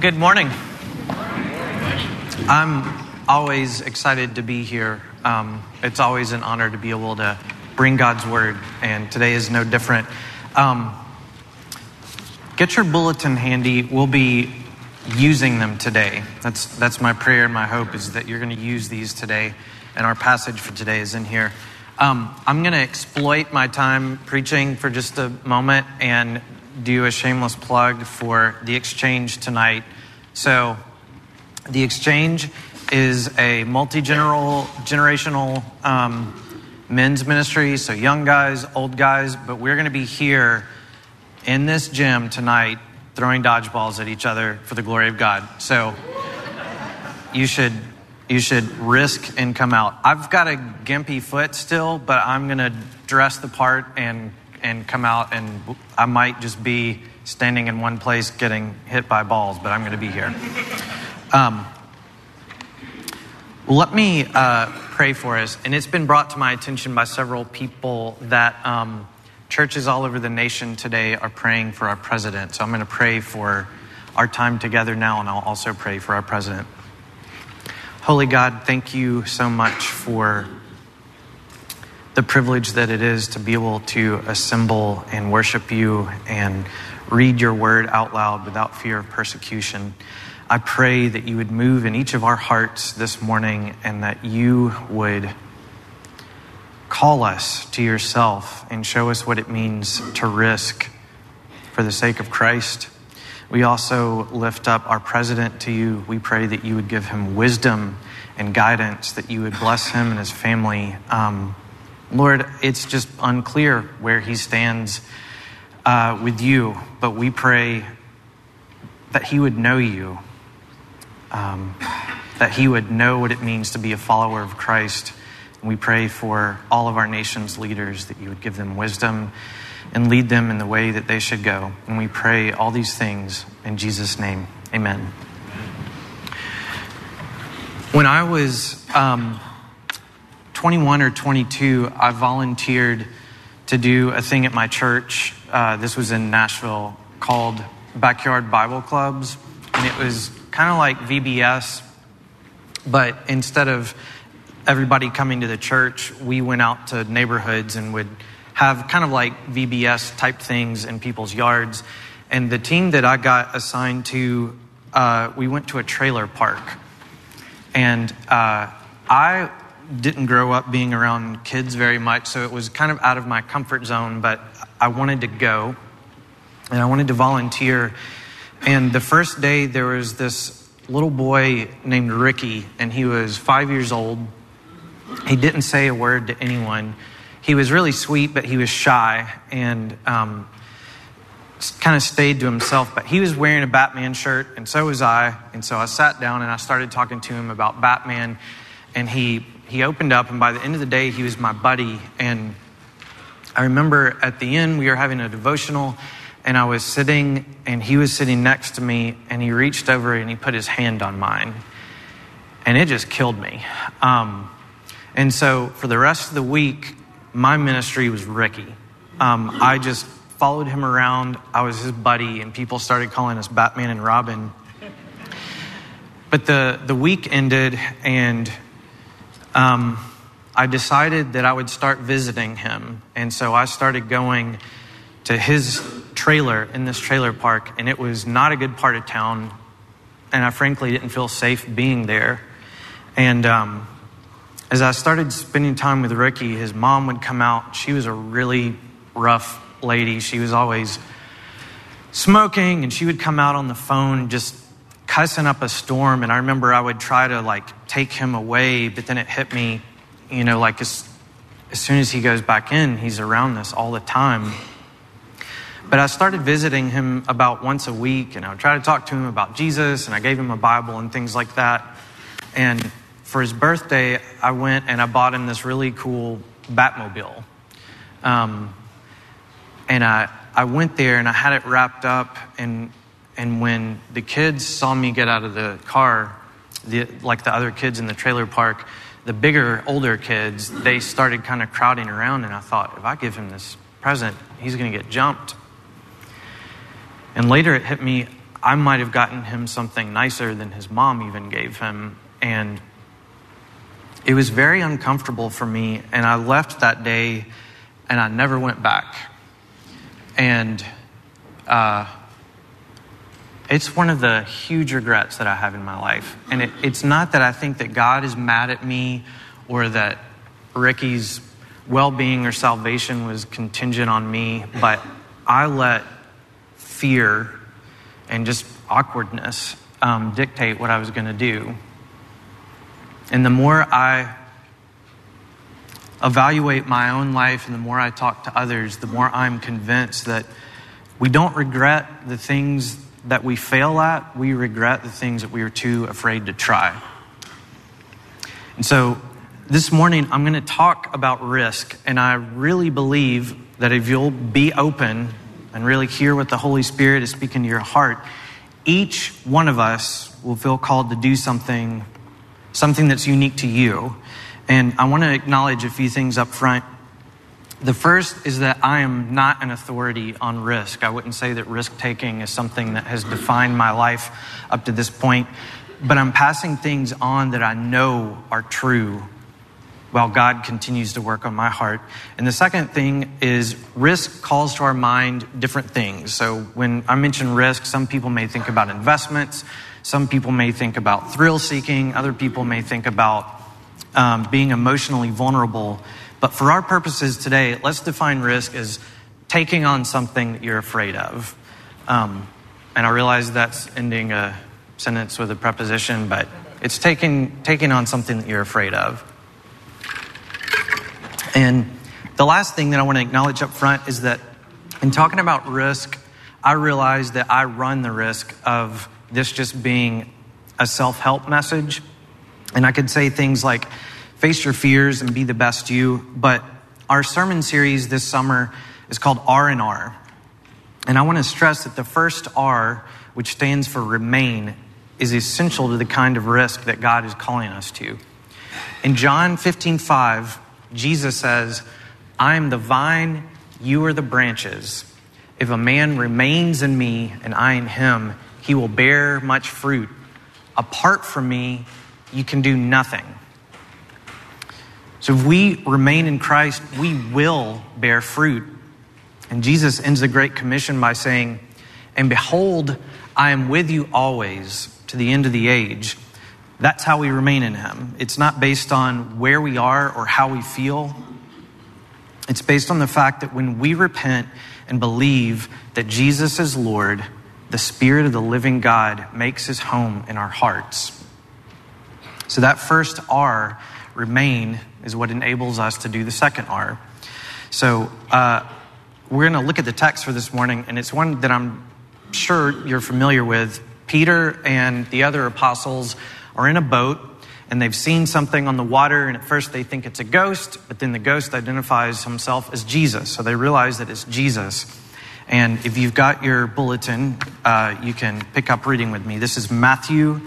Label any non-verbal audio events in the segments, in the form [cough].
Good morning. I'm always excited to be here. Um, it's always an honor to be able to bring God's word, and today is no different. Um, get your bulletin handy. We'll be using them today. That's that's my prayer and my hope is that you're going to use these today, and our passage for today is in here. Um, I'm going to exploit my time preaching for just a moment and do a shameless plug for the exchange tonight. So, the exchange is a multi generational um, men's ministry, so young guys, old guys, but we're going to be here in this gym tonight throwing dodgeballs at each other for the glory of God. So, you should you should risk and come out. I've got a gimpy foot still, but I'm going to dress the part and and come out, and I might just be standing in one place getting hit by balls, but I'm going to be here. Um, let me uh, pray for us. And it's been brought to my attention by several people that um, churches all over the nation today are praying for our president. So I'm going to pray for our time together now, and I'll also pray for our president. Holy God, thank you so much for the privilege that it is to be able to assemble and worship you and read your word out loud without fear of persecution. I pray that you would move in each of our hearts this morning and that you would call us to yourself and show us what it means to risk for the sake of Christ. We also lift up our president to you. We pray that you would give him wisdom and guidance, that you would bless him and his family. Um, Lord, it's just unclear where he stands uh, with you, but we pray that he would know you, um, that he would know what it means to be a follower of Christ. And we pray for all of our nation's leaders that you would give them wisdom and lead them in the way that they should go. And we pray all these things in Jesus' name. Amen. When I was. Um, 21 or 22, I volunteered to do a thing at my church. Uh, this was in Nashville called Backyard Bible Clubs. And it was kind of like VBS, but instead of everybody coming to the church, we went out to neighborhoods and would have kind of like VBS type things in people's yards. And the team that I got assigned to, uh, we went to a trailer park. And uh, I didn't grow up being around kids very much, so it was kind of out of my comfort zone, but I wanted to go and I wanted to volunteer. And the first day, there was this little boy named Ricky, and he was five years old. He didn't say a word to anyone. He was really sweet, but he was shy and um, kind of stayed to himself. But he was wearing a Batman shirt, and so was I. And so I sat down and I started talking to him about Batman, and he he opened up, and by the end of the day, he was my buddy. And I remember at the end, we were having a devotional, and I was sitting, and he was sitting next to me, and he reached over and he put his hand on mine. And it just killed me. Um, and so for the rest of the week, my ministry was Ricky. Um, I just followed him around. I was his buddy, and people started calling us Batman and Robin. But the, the week ended, and um, I decided that I would start visiting him. And so I started going to his trailer in this trailer park, and it was not a good part of town. And I frankly didn't feel safe being there. And um, as I started spending time with Ricky, his mom would come out. She was a really rough lady. She was always smoking, and she would come out on the phone just cussing up a storm. And I remember I would try to like take him away, but then it hit me, you know, like as, as soon as he goes back in, he's around this all the time. But I started visiting him about once a week, and I would try to talk to him about Jesus, and I gave him a Bible and things like that. And for his birthday, I went and I bought him this really cool Batmobile. Um, and I, I went there and I had it wrapped up, and and when the kids saw me get out of the car, the, like the other kids in the trailer park, the bigger, older kids, they started kind of crowding around. And I thought, if I give him this present, he's going to get jumped. And later it hit me I might have gotten him something nicer than his mom even gave him. And it was very uncomfortable for me. And I left that day and I never went back. And uh, it's one of the huge regrets that I have in my life. And it, it's not that I think that God is mad at me or that Ricky's well being or salvation was contingent on me, but I let fear and just awkwardness um, dictate what I was going to do. And the more I evaluate my own life and the more I talk to others, the more I'm convinced that we don't regret the things that we fail at, we regret the things that we are too afraid to try. And so this morning, I'm going to talk about risk, and I really believe that if you'll be open and really hear what the Holy Spirit is speaking to your heart, each one of us will feel called to do something, something that's unique to you. And I want to acknowledge a few things up front. The first is that I am not an authority on risk. I wouldn't say that risk taking is something that has defined my life up to this point, but I'm passing things on that I know are true while God continues to work on my heart. And the second thing is risk calls to our mind different things. So when I mention risk, some people may think about investments, some people may think about thrill seeking, other people may think about um, being emotionally vulnerable. But for our purposes today, let's define risk as taking on something that you're afraid of. Um, and I realize that's ending a sentence with a preposition, but it's taking, taking on something that you're afraid of. And the last thing that I want to acknowledge up front is that in talking about risk, I realize that I run the risk of this just being a self help message. And I could say things like, face your fears and be the best you. But our sermon series this summer is called R and I want to stress that the first R, which stands for remain, is essential to the kind of risk that God is calling us to. In John 15, 5, Jesus says, I am the vine, you are the branches. If a man remains in me and I in him, he will bear much fruit. Apart from me, you can do nothing. So if we remain in Christ, we will bear fruit. And Jesus ends the Great Commission by saying, And behold, I am with you always to the end of the age. That's how we remain in Him. It's not based on where we are or how we feel. It's based on the fact that when we repent and believe that Jesus is Lord, the Spirit of the living God makes His home in our hearts. So that first R, remain, is what enables us to do the second R. So uh, we're going to look at the text for this morning, and it's one that I'm sure you're familiar with. Peter and the other apostles are in a boat and they've seen something on the water, and at first they think it's a ghost, but then the ghost identifies himself as Jesus. So they realize that it's Jesus. And if you've got your bulletin, uh, you can pick up reading with me. This is Matthew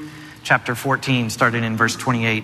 chapter 14, starting in verse 28.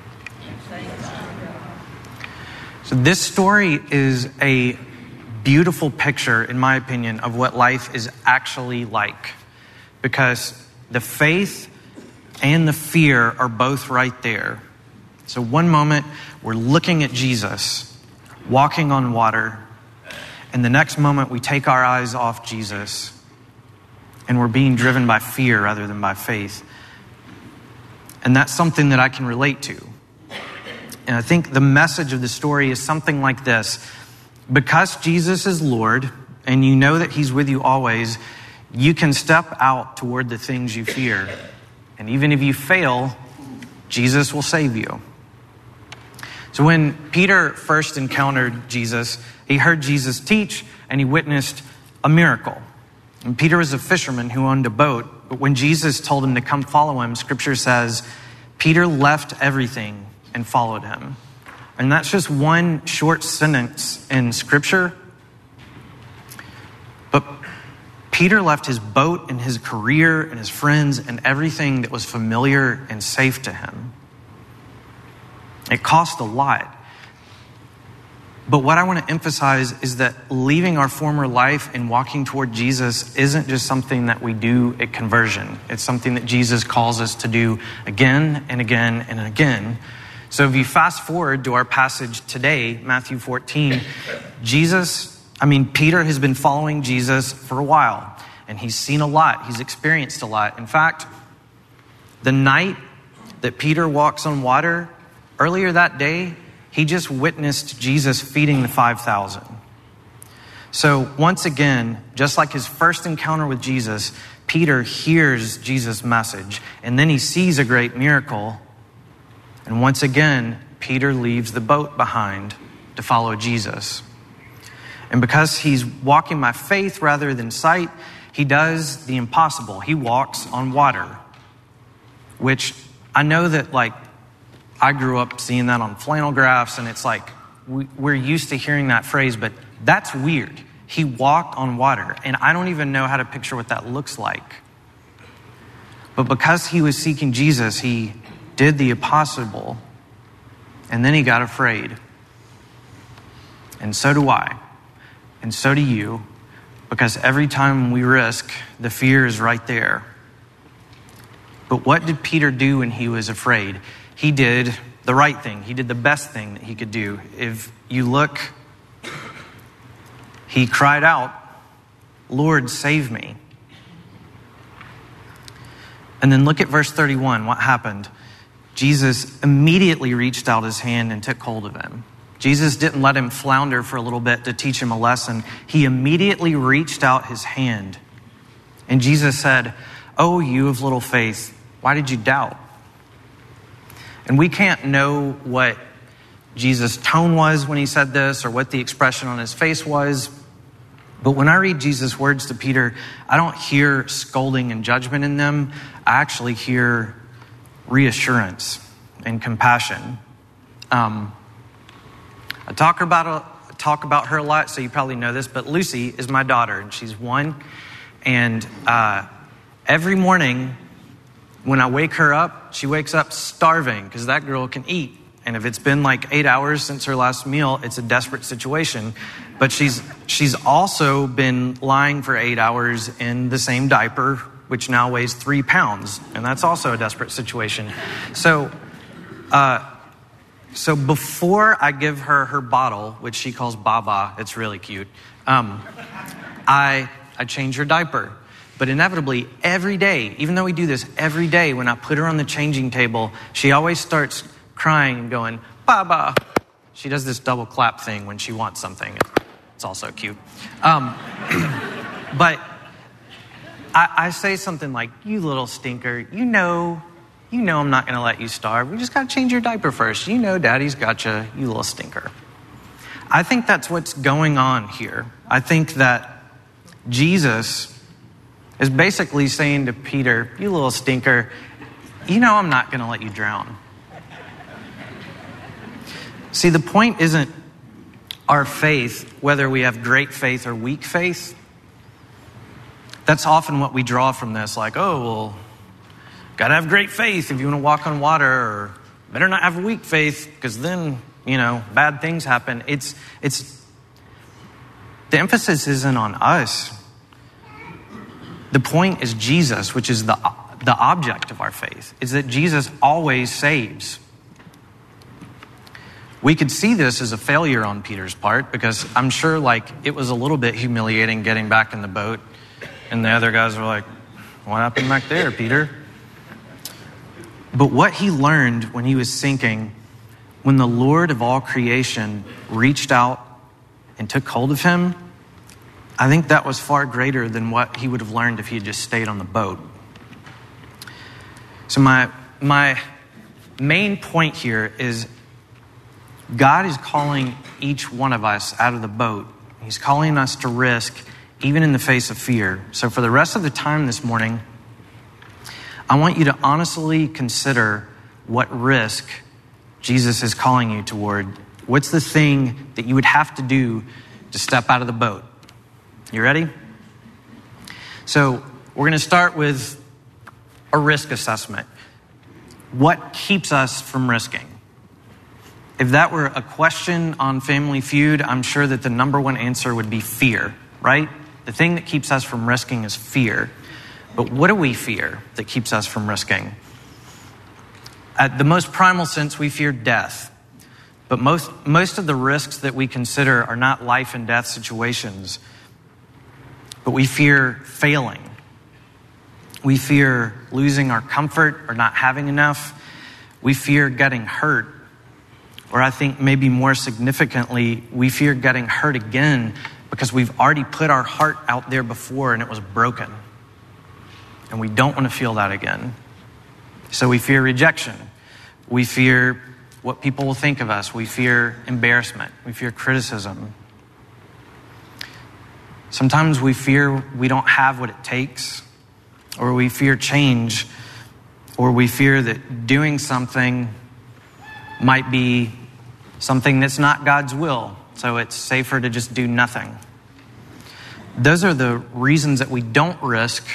So, this story is a beautiful picture, in my opinion, of what life is actually like. Because the faith and the fear are both right there. So, one moment we're looking at Jesus walking on water, and the next moment we take our eyes off Jesus and we're being driven by fear rather than by faith. And that's something that I can relate to. And I think the message of the story is something like this Because Jesus is Lord, and you know that He's with you always, you can step out toward the things you fear. And even if you fail, Jesus will save you. So when Peter first encountered Jesus, he heard Jesus teach and he witnessed a miracle. And Peter was a fisherman who owned a boat But when Jesus told him to come follow him, scripture says, Peter left everything and followed him. And that's just one short sentence in scripture. But Peter left his boat and his career and his friends and everything that was familiar and safe to him. It cost a lot. But what I want to emphasize is that leaving our former life and walking toward Jesus isn't just something that we do at conversion. It's something that Jesus calls us to do again and again and again. So if you fast forward to our passage today, Matthew 14, Jesus, I mean, Peter has been following Jesus for a while and he's seen a lot, he's experienced a lot. In fact, the night that Peter walks on water, earlier that day, he just witnessed Jesus feeding the 5,000. So, once again, just like his first encounter with Jesus, Peter hears Jesus' message and then he sees a great miracle. And once again, Peter leaves the boat behind to follow Jesus. And because he's walking by faith rather than sight, he does the impossible. He walks on water, which I know that, like, I grew up seeing that on flannel graphs, and it's like we're used to hearing that phrase, but that's weird. He walked on water, and I don't even know how to picture what that looks like. But because he was seeking Jesus, he did the impossible, and then he got afraid. And so do I, and so do you, because every time we risk, the fear is right there. But what did Peter do when he was afraid? he did the right thing. He did the best thing that he could do. If you look, he cried out, Lord, save me. And then look at verse 31. What happened? Jesus immediately reached out his hand and took hold of him. Jesus didn't let him flounder for a little bit to teach him a lesson. He immediately reached out his hand. And Jesus said, Oh, you of little faith, why did you doubt? And we can't know what Jesus' tone was when he said this or what the expression on his face was. But when I read Jesus' words to Peter, I don't hear scolding and judgment in them. I actually hear reassurance and compassion. Um, I talk about, talk about her a lot, so you probably know this, but Lucy is my daughter, and she's one. And uh, every morning when I wake her up, she wakes up starving because that girl can eat. And if it's been like eight hours since her last meal, it's a desperate situation. But she's, she's also been lying for eight hours in the same diaper, which now weighs three pounds. And that's also a desperate situation. So, uh, so before I give her her bottle, which she calls Baba, it's really cute, um, I, I change her diaper. But inevitably, every day, even though we do this every day, when I put her on the changing table, she always starts crying and going, Baba. She does this double clap thing when she wants something. It's also cute. Um, [clears throat] but I, I say something like, You little stinker, you know, you know I'm not going to let you starve. We just got to change your diaper first. You know daddy's got you, you little stinker. I think that's what's going on here. I think that Jesus is basically saying to Peter, You little stinker, you know I'm not going to let you drown. See, the point isn't our faith, whether we have great faith or weak faith. That's often what we draw from this, like, oh, well, gotta have great faith if you want to walk on water, or better not have weak faith, because then, you know, bad things happen. It's, it's, the emphasis isn't on us. The point is Jesus, which is the, the object of our faith, is that Jesus always saves. We could see this as a failure on Peter's part because I'm sure like it was a little bit humiliating getting back in the boat and the other guys were like, what happened back there, Peter? But what he learned when he was sinking, when the Lord of all creation reached out and took hold of him, I think that was far greater than what he would have learned if he had just stayed on the boat. So, my, my main point here is God is calling each one of us out of the boat. He's calling us to risk, even in the face of fear. So, for the rest of the time this morning, I want you to honestly consider what risk Jesus is calling you toward. What's the thing that you would have to do to step out of the boat? You ready? So, we're going to start with a risk assessment. What keeps us from risking? If that were a question on Family Feud, I'm sure that the number one answer would be fear, right? The thing that keeps us from risking is fear. But what do we fear that keeps us from risking? At the most primal sense, we fear death. But most, most of the risks that we consider are not life and death situations, but we fear failing. We fear losing our comfort or not having enough. We fear getting hurt. Or I think maybe more significantly, we fear getting hurt again because we've already put our heart out there before and it was broken. And we don't want to feel that again. So we fear rejection. We fear what people will think of us. We fear embarrassment. We fear criticism. Sometimes we fear we don't have what it takes, or we fear change, or we fear that doing something might be something that's not God's will, so it's safer to just do nothing. Those are the reasons that we don't risk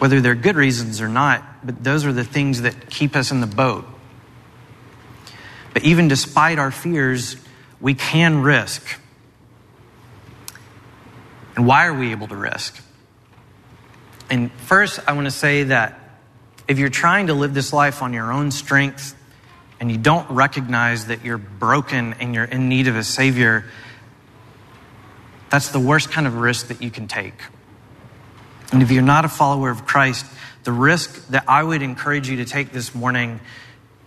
whether they're good reasons or not, but those are the things that keep us in the boat. But even despite our fears, we can risk. And why are we able to risk? And first, I want to say that if you're trying to live this life on your own strength and you don't recognize that you're broken and you're in need of a Savior, that's the worst kind of risk that you can take. And if you're not a follower of Christ, the risk that I would encourage you to take this morning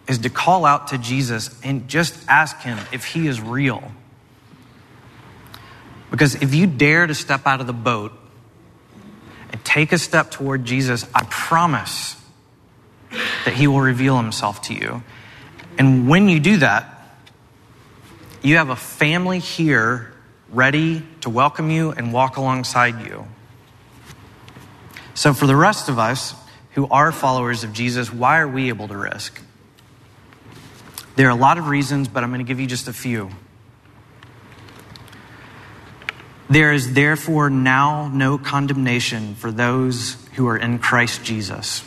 is to call out to Jesus and just ask him if he is real. Because if you dare to step out of the boat and take a step toward Jesus, I promise that he will reveal himself to you. And when you do that, you have a family here ready to welcome you and walk alongside you. So, for the rest of us who are followers of Jesus, why are we able to risk? There are a lot of reasons, but I'm going to give you just a few. There is therefore now no condemnation for those who are in Christ Jesus.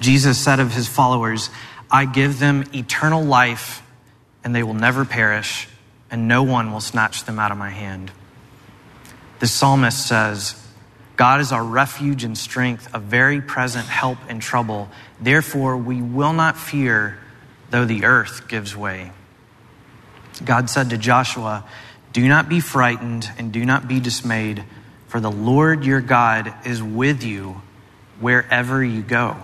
Jesus said of his followers, I give them eternal life, and they will never perish, and no one will snatch them out of my hand. The psalmist says, God is our refuge and strength, a very present help in trouble. Therefore, we will not fear though the earth gives way. God said to Joshua, Do not be frightened and do not be dismayed, for the Lord your God is with you wherever you go.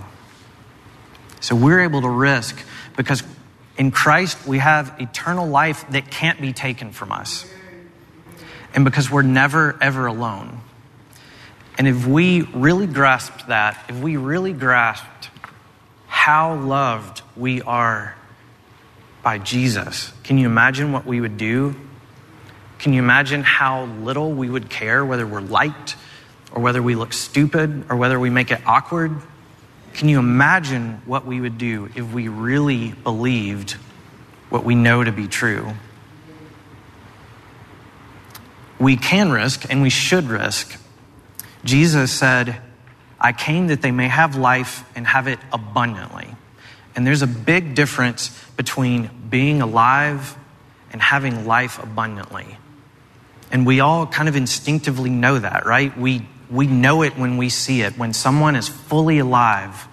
So we're able to risk because in Christ we have eternal life that can't be taken from us. And because we're never, ever alone. And if we really grasped that, if we really grasped how loved we are by Jesus, can you imagine what we would do? Can you imagine how little we would care whether we're liked or whether we look stupid or whether we make it awkward? Can you imagine what we would do if we really believed what we know to be true? We can risk and we should risk Jesus said, I came that they may have life and have it abundantly. And there's a big difference between being alive and having life abundantly. And we all kind of instinctively know that, right? We, we know it when we see it. When someone is fully alive,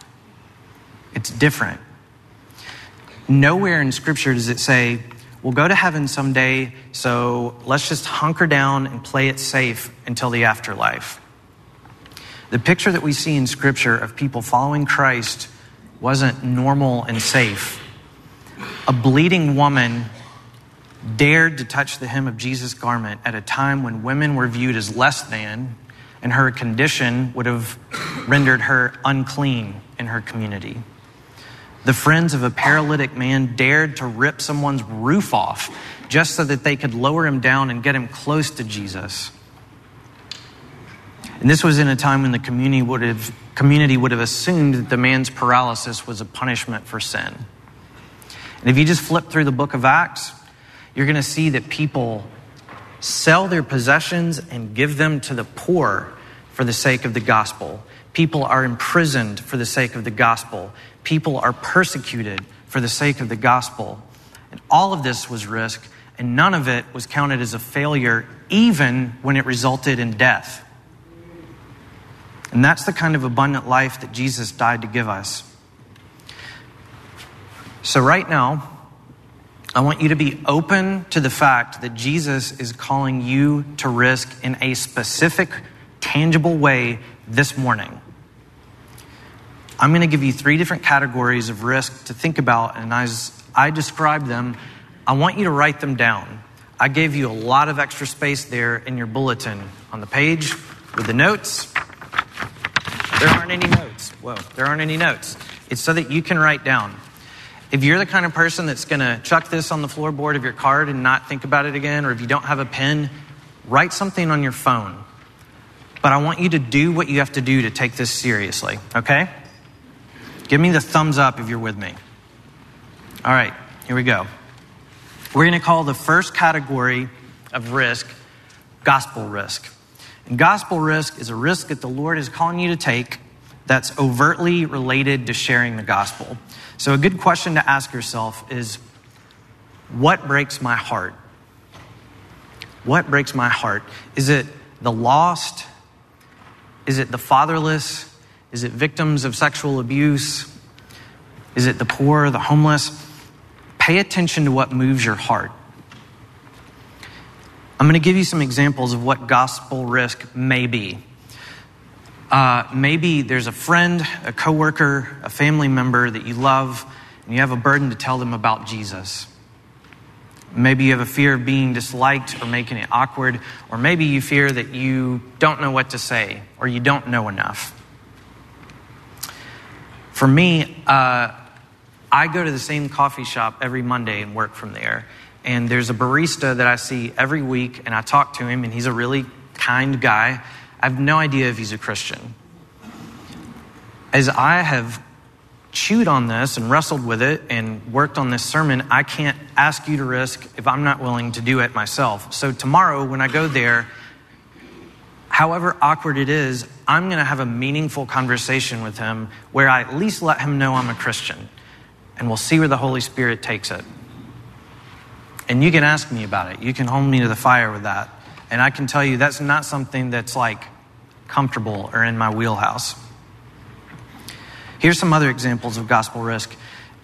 it's different. Nowhere in Scripture does it say, we'll go to heaven someday, so let's just hunker down and play it safe until the afterlife. The picture that we see in Scripture of people following Christ wasn't normal and safe. A bleeding woman dared to touch the hem of Jesus' garment at a time when women were viewed as less than, and her condition would have rendered her unclean in her community. The friends of a paralytic man dared to rip someone's roof off just so that they could lower him down and get him close to Jesus. And this was in a time when the community would have, community would have assumed that the man's paralysis was a punishment for sin. And if you just flip through the book of Acts, you're going to see that people sell their possessions and give them to the poor for the sake of the gospel. People are imprisoned for the sake of the gospel. People are persecuted for the sake of the gospel. And all of this was risk, and none of it was counted as a failure, even when it resulted in death. And that's the kind of abundant life that Jesus died to give us. So, right now, I want you to be open to the fact that Jesus is calling you to risk in a specific, tangible way this morning. I'm going to give you three different categories of risk to think about, and as I describe them, I want you to write them down. I gave you a lot of extra space there in your bulletin on the page with the notes. There aren't any notes. Whoa, there aren't any notes. It's so that you can write down. If you're the kind of person that's going to chuck this on the floorboard of your card and not think about it again, or if you don't have a pen, write something on your phone. But I want you to do what you have to do to take this seriously, okay? Give me the thumbs up if you're with me. All right, here we go. We're going to call the first category of risk gospel risk. And gospel risk is a risk that the Lord is calling you to take that's overtly related to sharing the gospel. So, a good question to ask yourself is what breaks my heart? What breaks my heart? Is it the lost? Is it the fatherless? Is it victims of sexual abuse? Is it the poor, the homeless? Pay attention to what moves your heart. I'm going to give you some examples of what gospel risk may be. Uh, maybe there's a friend, a coworker, a family member that you love, and you have a burden to tell them about Jesus. Maybe you have a fear of being disliked or making it awkward, or maybe you fear that you don't know what to say or you don't know enough. For me, uh, I go to the same coffee shop every Monday and work from there. And there's a barista that I see every week, and I talk to him, and he's a really kind guy. I have no idea if he's a Christian. As I have chewed on this and wrestled with it and worked on this sermon, I can't ask you to risk if I'm not willing to do it myself. So tomorrow, when I go there, however awkward it is, I'm going to have a meaningful conversation with him where I at least let him know I'm a Christian. And we'll see where the Holy Spirit takes it. And you can ask me about it. You can hold me to the fire with that. And I can tell you that's not something that's like comfortable or in my wheelhouse. Here's some other examples of gospel risk.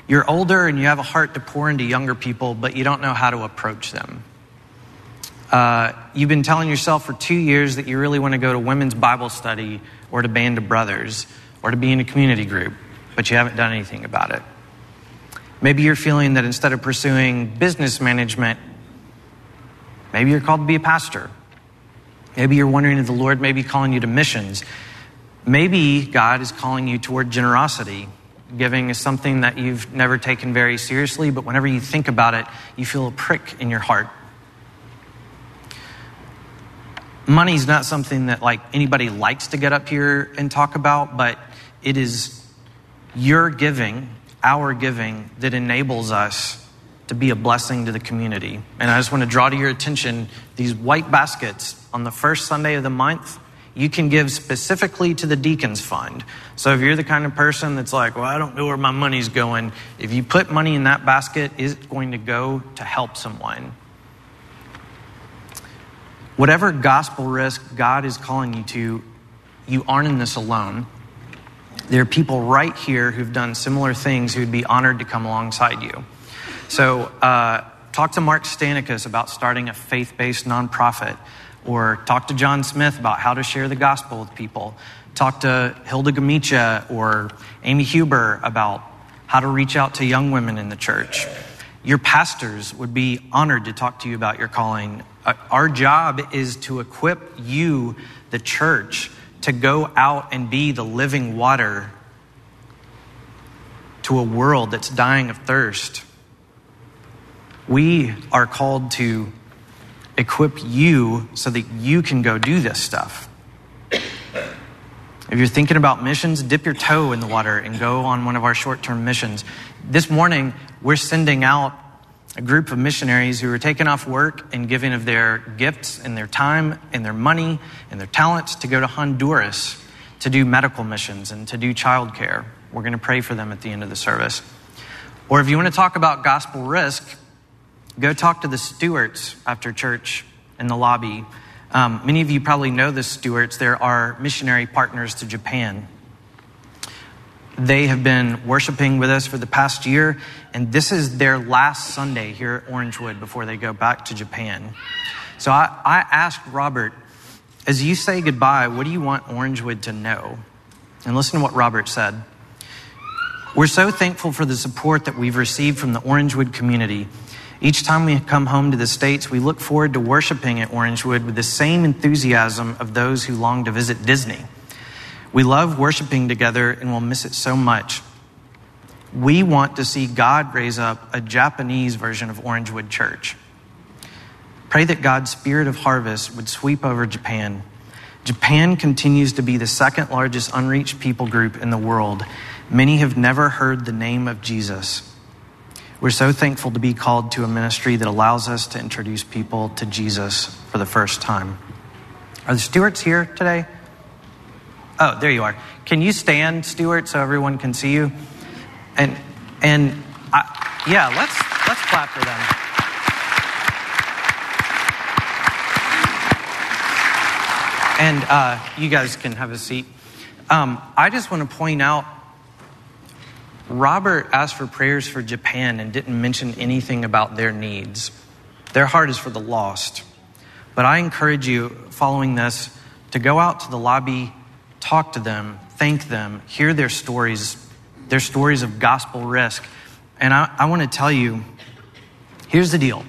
You're older and you have a heart to pour into younger people, but you don't know how to approach them. Uh, you've been telling yourself for two years that you really want to go to women's Bible study or to Band of Brothers or to be in a community group, but you haven't done anything about it. Maybe you're feeling that instead of pursuing business management, maybe you're called to be a pastor. Maybe you're wondering if the Lord may be calling you to missions. Maybe God is calling you toward generosity. Giving is something that you've never taken very seriously, but whenever you think about it, you feel a prick in your heart money's not something that like anybody likes to get up here and talk about, but it is your giving, our giving, that enables us to be a blessing to the community. And I just want to draw to your attention these white baskets on the first Sunday of the month. You can give specifically to the Deacons Fund. So if you're the kind of person that's like, well, I don't know where my money's going, if you put money in that basket, is it going to go to help someone? Whatever gospel risk God is calling you to, you aren't in this alone. There are people right here who've done similar things who'd be honored to come alongside you. So, uh, talk to Mark Stanicus about starting a faith based nonprofit, or talk to John Smith about how to share the gospel with people. Talk to Hilda Gamicha or Amy Huber about how to reach out to young women in the church. Your pastors would be honored to talk to you about your calling uh, our job is to equip you, the church, to go out and be the living water to a world that's dying of thirst. We are called to equip you so that you can go do this stuff. If you're thinking about missions, dip your toe in the water and go on one of our short term missions. This morning, we're sending out a group of missionaries who are taking off work and giving of their gifts and their time and their money and their talents to go to Honduras to do medical missions and to do childcare. We're going to pray for them at the end of the service. Or if you want to talk about gospel risk, go talk to the stewards after church in the lobby um, many of you probably know the Stewards. There are missionary partners to Japan. They have been worshiping with us for the past year, and this is their last Sunday here at Orangewood before they go back to Japan. So I, I asked Robert, as you say goodbye, what do you want Orangewood to know? And listen to what Robert said. We're so thankful for the support that we've received from the Orangewood community. Each time we come home to the States, we look forward to worshiping at Orangewood with the same enthusiasm of those who long to visit Disney. We love worshiping together and will miss it so much. We want to see God raise up a Japanese version of Orangewood Church. Pray that God's spirit of harvest would sweep over Japan. Japan continues to be the second largest unreached people group in the world. Many have never heard the name of Jesus. We're so thankful to be called to a ministry that allows us to introduce people to Jesus for the first time. Are the stewards here today? Oh, there you are. Can you stand, Stuart, so everyone can see you? And and I, yeah, let's let's clap for them. And uh, you guys can have a seat. Um, I just want to point out Robert asked for prayers for Japan and didn't mention anything about their needs. Their heart is for the lost. But I encourage you, following this, to go out to the lobby, talk to them, thank them, hear their stories, their stories of gospel risk. And I, I want to tell you here's the deal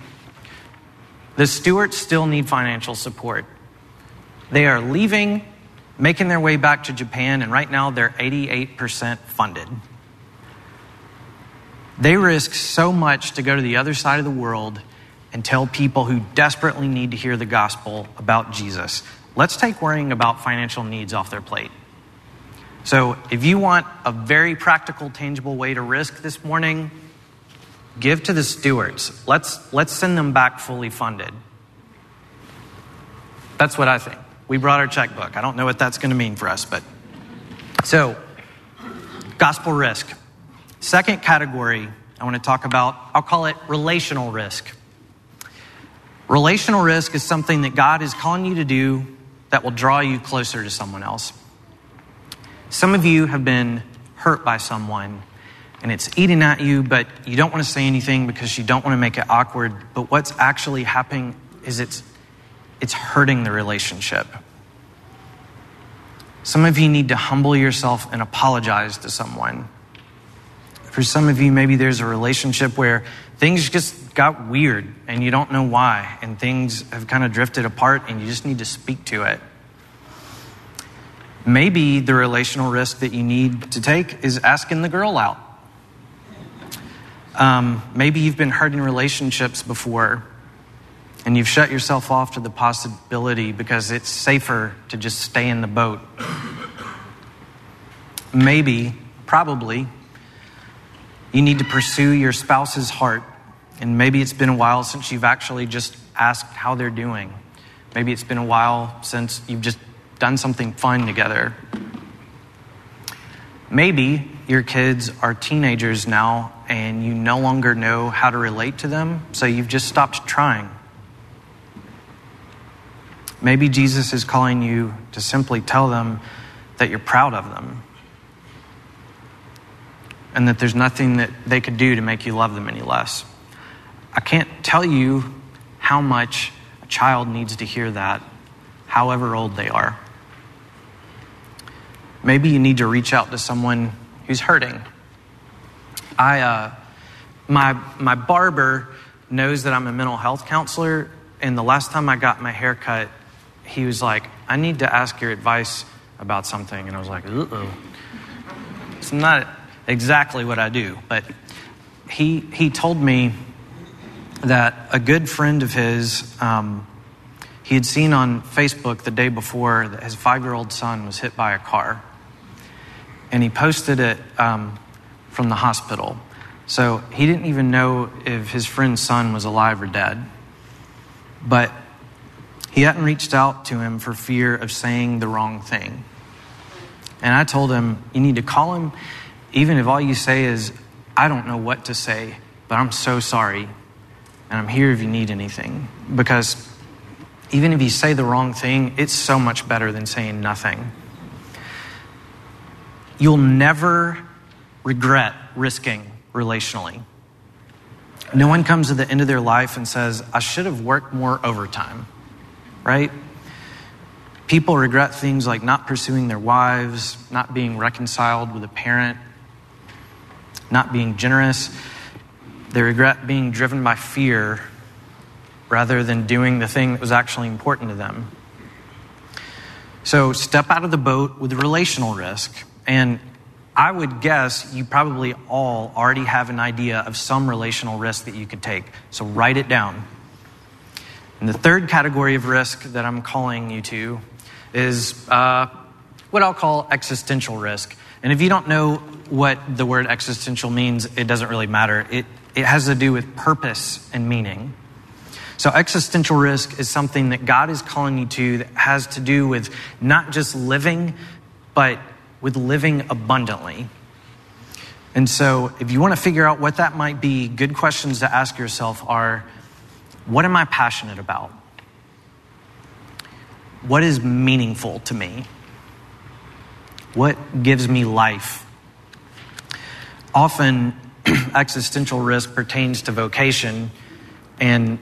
the Stewards still need financial support. They are leaving, making their way back to Japan, and right now they're 88% funded. They risk so much to go to the other side of the world and tell people who desperately need to hear the gospel about Jesus. Let's take worrying about financial needs off their plate. So, if you want a very practical, tangible way to risk this morning, give to the stewards. Let's, let's send them back fully funded. That's what I think. We brought our checkbook. I don't know what that's going to mean for us, but so gospel risk. Second category I want to talk about, I'll call it relational risk. Relational risk is something that God is calling you to do that will draw you closer to someone else. Some of you have been hurt by someone and it's eating at you, but you don't want to say anything because you don't want to make it awkward. But what's actually happening is it's, it's hurting the relationship. Some of you need to humble yourself and apologize to someone for some of you, maybe there's a relationship where things just got weird and you don't know why, and things have kind of drifted apart and you just need to speak to it. Maybe the relational risk that you need to take is asking the girl out. Um, maybe you've been hurt in relationships before and you've shut yourself off to the possibility because it's safer to just stay in the boat. Maybe, probably, you need to pursue your spouse's heart. And maybe it's been a while since you've actually just asked how they're doing. Maybe it's been a while since you've just done something fun together. Maybe your kids are teenagers now and you no longer know how to relate to them, so you've just stopped trying. Maybe Jesus is calling you to simply tell them that you're proud of them and that there's nothing that they could do to make you love them any less. I can't tell you how much a child needs to hear that, however old they are. Maybe you need to reach out to someone who's hurting. I, uh, my, my barber knows that I'm a mental health counselor, and the last time I got my hair cut, he was like, I need to ask your advice about something. And I was like, uh oh. It's not exactly what I do, but he, he told me that a good friend of his, um, he had seen on Facebook the day before that his five year old son was hit by a car. And he posted it um, from the hospital. So he didn't even know if his friend's son was alive or dead. But he hadn't reached out to him for fear of saying the wrong thing. And I told him, You need to call him, even if all you say is, I don't know what to say, but I'm so sorry. And I'm here if you need anything. Because even if you say the wrong thing, it's so much better than saying nothing. You'll never regret risking relationally. No one comes to the end of their life and says, I should have worked more overtime, right? People regret things like not pursuing their wives, not being reconciled with a parent, not being generous. They regret being driven by fear rather than doing the thing that was actually important to them. So step out of the boat with relational risk. And I would guess you probably all already have an idea of some relational risk that you could take. So write it down. And the third category of risk that I'm calling you to is uh, what I'll call existential risk. And if you don't know what the word existential means, it doesn't really matter. It, it has to do with purpose and meaning. So, existential risk is something that God is calling you to that has to do with not just living, but with living abundantly. And so, if you want to figure out what that might be, good questions to ask yourself are what am I passionate about? What is meaningful to me? What gives me life? Often, [clears throat] existential risk pertains to vocation, and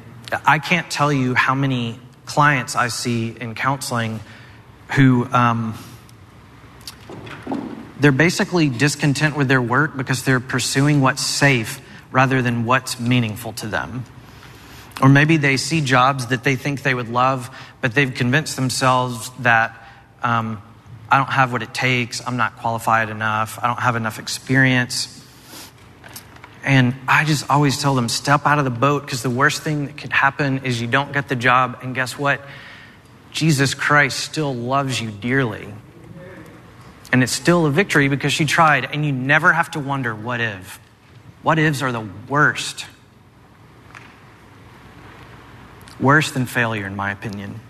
I can't tell you how many clients I see in counseling who um, they're basically discontent with their work because they're pursuing what's safe rather than what's meaningful to them. Or maybe they see jobs that they think they would love, but they've convinced themselves that um, I don't have what it takes, I'm not qualified enough, I don't have enough experience. And I just always tell them step out of the boat because the worst thing that could happen is you don't get the job. And guess what? Jesus Christ still loves you dearly. And it's still a victory because she tried. And you never have to wonder what if. What ifs are the worst. Worse than failure, in my opinion.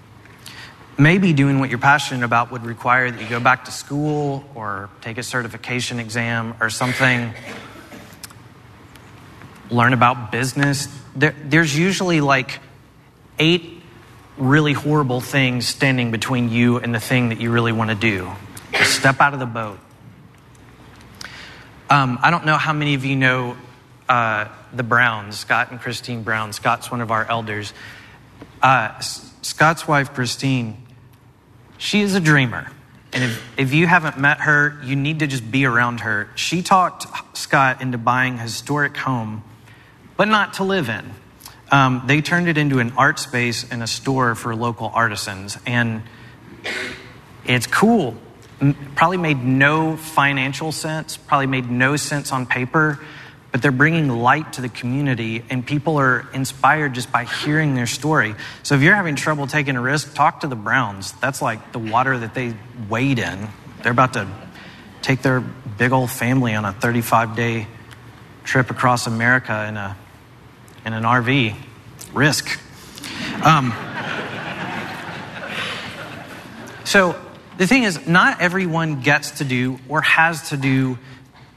Maybe doing what you're passionate about would require that you go back to school or take a certification exam or something learn about business. There, there's usually like eight really horrible things standing between you and the thing that you really want to do. Just step out of the boat. Um, I don't know how many of you know uh, the Browns, Scott and Christine Brown. Scott's one of our elders. Uh, Scott's wife, Christine, she is a dreamer. And if, if you haven't met her, you need to just be around her. She talked Scott into buying a historic home but not to live in. Um, they turned it into an art space and a store for local artisans. And it's cool. Probably made no financial sense, probably made no sense on paper, but they're bringing light to the community, and people are inspired just by hearing their story. So if you're having trouble taking a risk, talk to the Browns. That's like the water that they wade in. They're about to take their big old family on a 35 day trip across America in a in an RV. Risk. Um, so the thing is, not everyone gets to do or has to do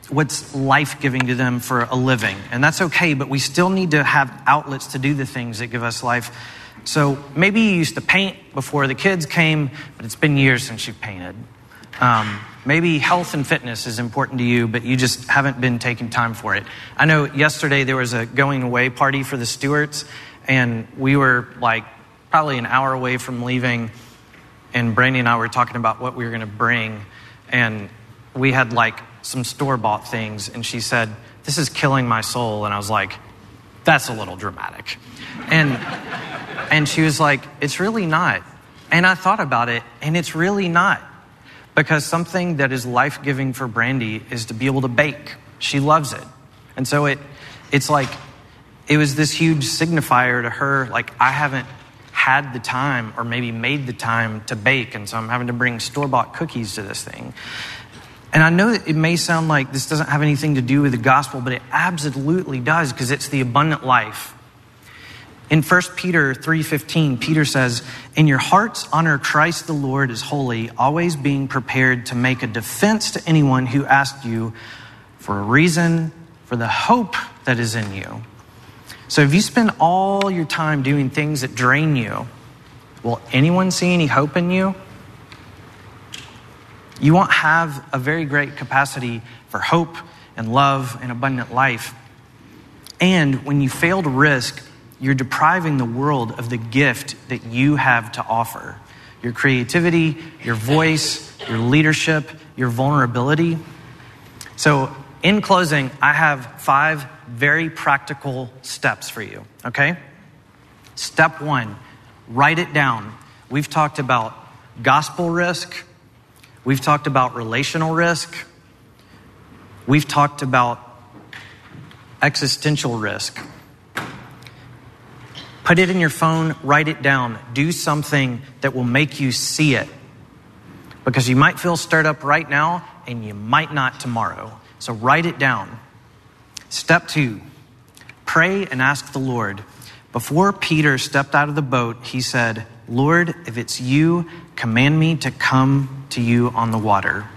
what's life giving to them for a living. And that's okay, but we still need to have outlets to do the things that give us life. So maybe you used to paint before the kids came, but it's been years since you've painted. Um, maybe health and fitness is important to you, but you just haven't been taking time for it. I know yesterday there was a going away party for the Stewarts, and we were like probably an hour away from leaving, and Brandy and I were talking about what we were going to bring, and we had like some store bought things, and she said, This is killing my soul. And I was like, That's a little dramatic. And, and she was like, It's really not. And I thought about it, and it's really not because something that is life giving for Brandy is to be able to bake. She loves it. And so it, it's like, it was this huge signifier to her, like, I haven't had the time or maybe made the time to bake, and so I'm having to bring store bought cookies to this thing. And I know that it may sound like this doesn't have anything to do with the gospel, but it absolutely does because it's the abundant life. In 1 Peter 3:15, Peter says, "In your hearts honor Christ the Lord as holy, always being prepared to make a defense to anyone who asks you for a reason for the hope that is in you." So if you spend all your time doing things that drain you, will anyone see any hope in you? You won't have a very great capacity for hope and love and abundant life. And when you fail to risk, you're depriving the world of the gift that you have to offer your creativity, your voice, your leadership, your vulnerability. So, in closing, I have five very practical steps for you, okay? Step one, write it down. We've talked about gospel risk, we've talked about relational risk, we've talked about existential risk. Put it in your phone, write it down. Do something that will make you see it. Because you might feel stirred up right now and you might not tomorrow. So write it down. Step two pray and ask the Lord. Before Peter stepped out of the boat, he said, Lord, if it's you, command me to come to you on the water.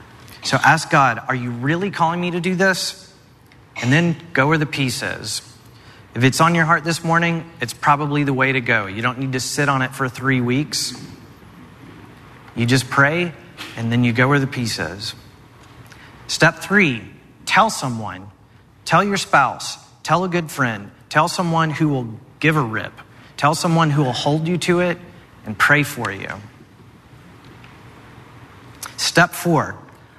So ask God, are you really calling me to do this? And then go where the peace is. If it's on your heart this morning, it's probably the way to go. You don't need to sit on it for three weeks. You just pray and then you go where the peace is. Step three tell someone, tell your spouse, tell a good friend, tell someone who will give a rip, tell someone who will hold you to it and pray for you. Step four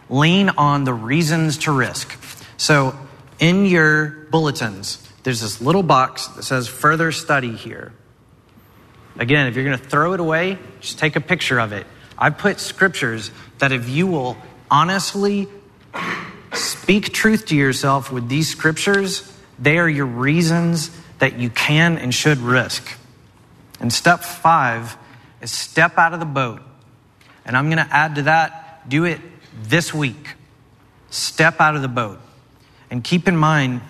lean on the reasons to risk. So, in your bulletins, there's this little box that says further study here. Again, if you're going to throw it away, just take a picture of it. I put scriptures that if you will honestly speak truth to yourself with these scriptures, they are your reasons that you can and should risk. And step five is step out of the boat. And I'm going to add to that, do it this week. Step out of the boat. And keep in mind,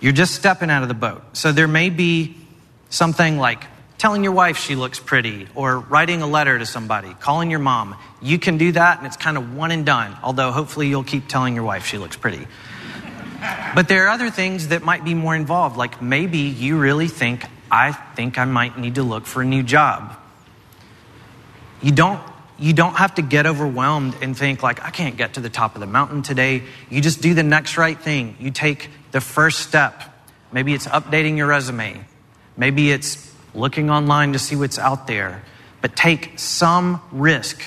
you're just stepping out of the boat. So there may be something like telling your wife she looks pretty or writing a letter to somebody, calling your mom. You can do that and it's kind of one and done, although hopefully you'll keep telling your wife she looks pretty. But there are other things that might be more involved, like maybe you really think, I think I might need to look for a new job. You don't you don't have to get overwhelmed and think like i can't get to the top of the mountain today you just do the next right thing you take the first step. Maybe it's updating your resume. Maybe it's looking online to see what's out there. But take some risk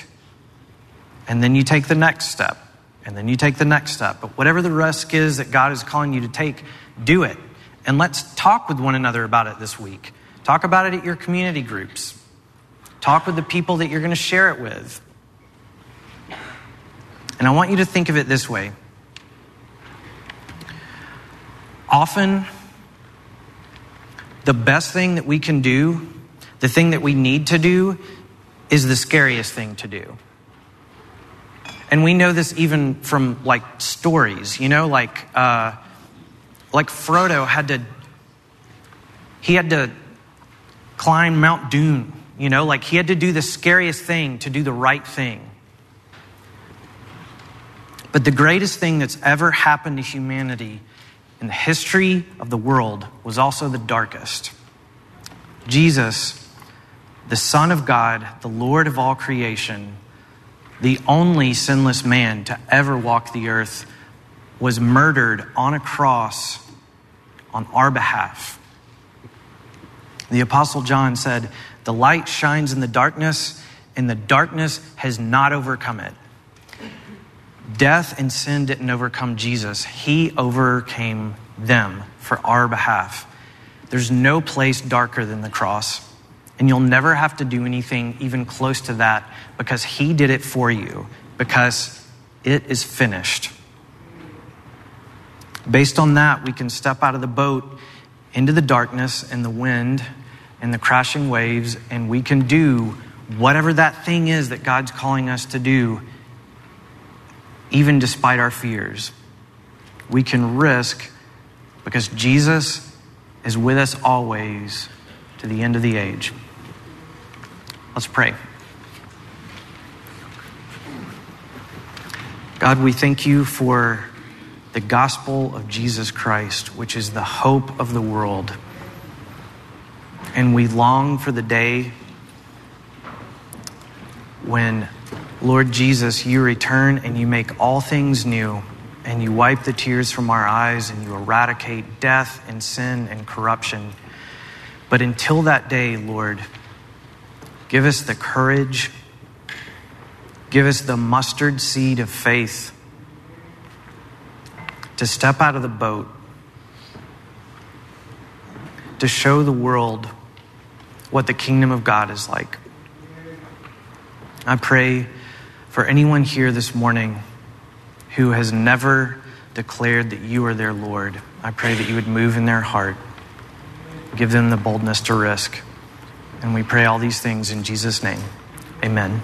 and then you take the next step and then you take the next step. But whatever the risk is that god is calling you to take do it. And let's talk with one another about it this week. Talk about it at your community groups. Talk with the people that you're going to share it with. And I want you to think of it this way. Often, the best thing that we can do, the thing that we need to do, is the scariest thing to do. And we know this even from like stories, you know, like uh, like Frodo had to he had to climb Mount Doom you know, like he had to do the scariest thing to do the right thing. But the greatest thing that's ever happened to humanity in the history of the world was also the darkest. Jesus, the Son of God, the Lord of all creation, the only sinless man to ever walk the earth, was murdered on a cross on our behalf. The Apostle John said, the light shines in the darkness, and the darkness has not overcome it. Death and sin didn't overcome Jesus, He overcame them for our behalf. There's no place darker than the cross. And you'll never have to do anything even close to that because He did it for you, because it is finished. Based on that, we can step out of the boat into the darkness and the wind and the crashing waves, and we can do whatever that thing is that God's calling us to do, even despite our fears. We can risk because Jesus is with us always to the end of the age. Let's pray. God, we thank you for the gospel of Jesus Christ, which is the hope of the world. And we long for the day when, Lord Jesus, you return and you make all things new, and you wipe the tears from our eyes, and you eradicate death and sin and corruption. But until that day, Lord, give us the courage, give us the mustard seed of faith to step out of the boat, to show the world what the kingdom of God is like. I pray for anyone here this morning who has never declared that you are their Lord. I pray that you would move in their heart, give them the boldness to risk. And we pray all these things in Jesus' name. Amen.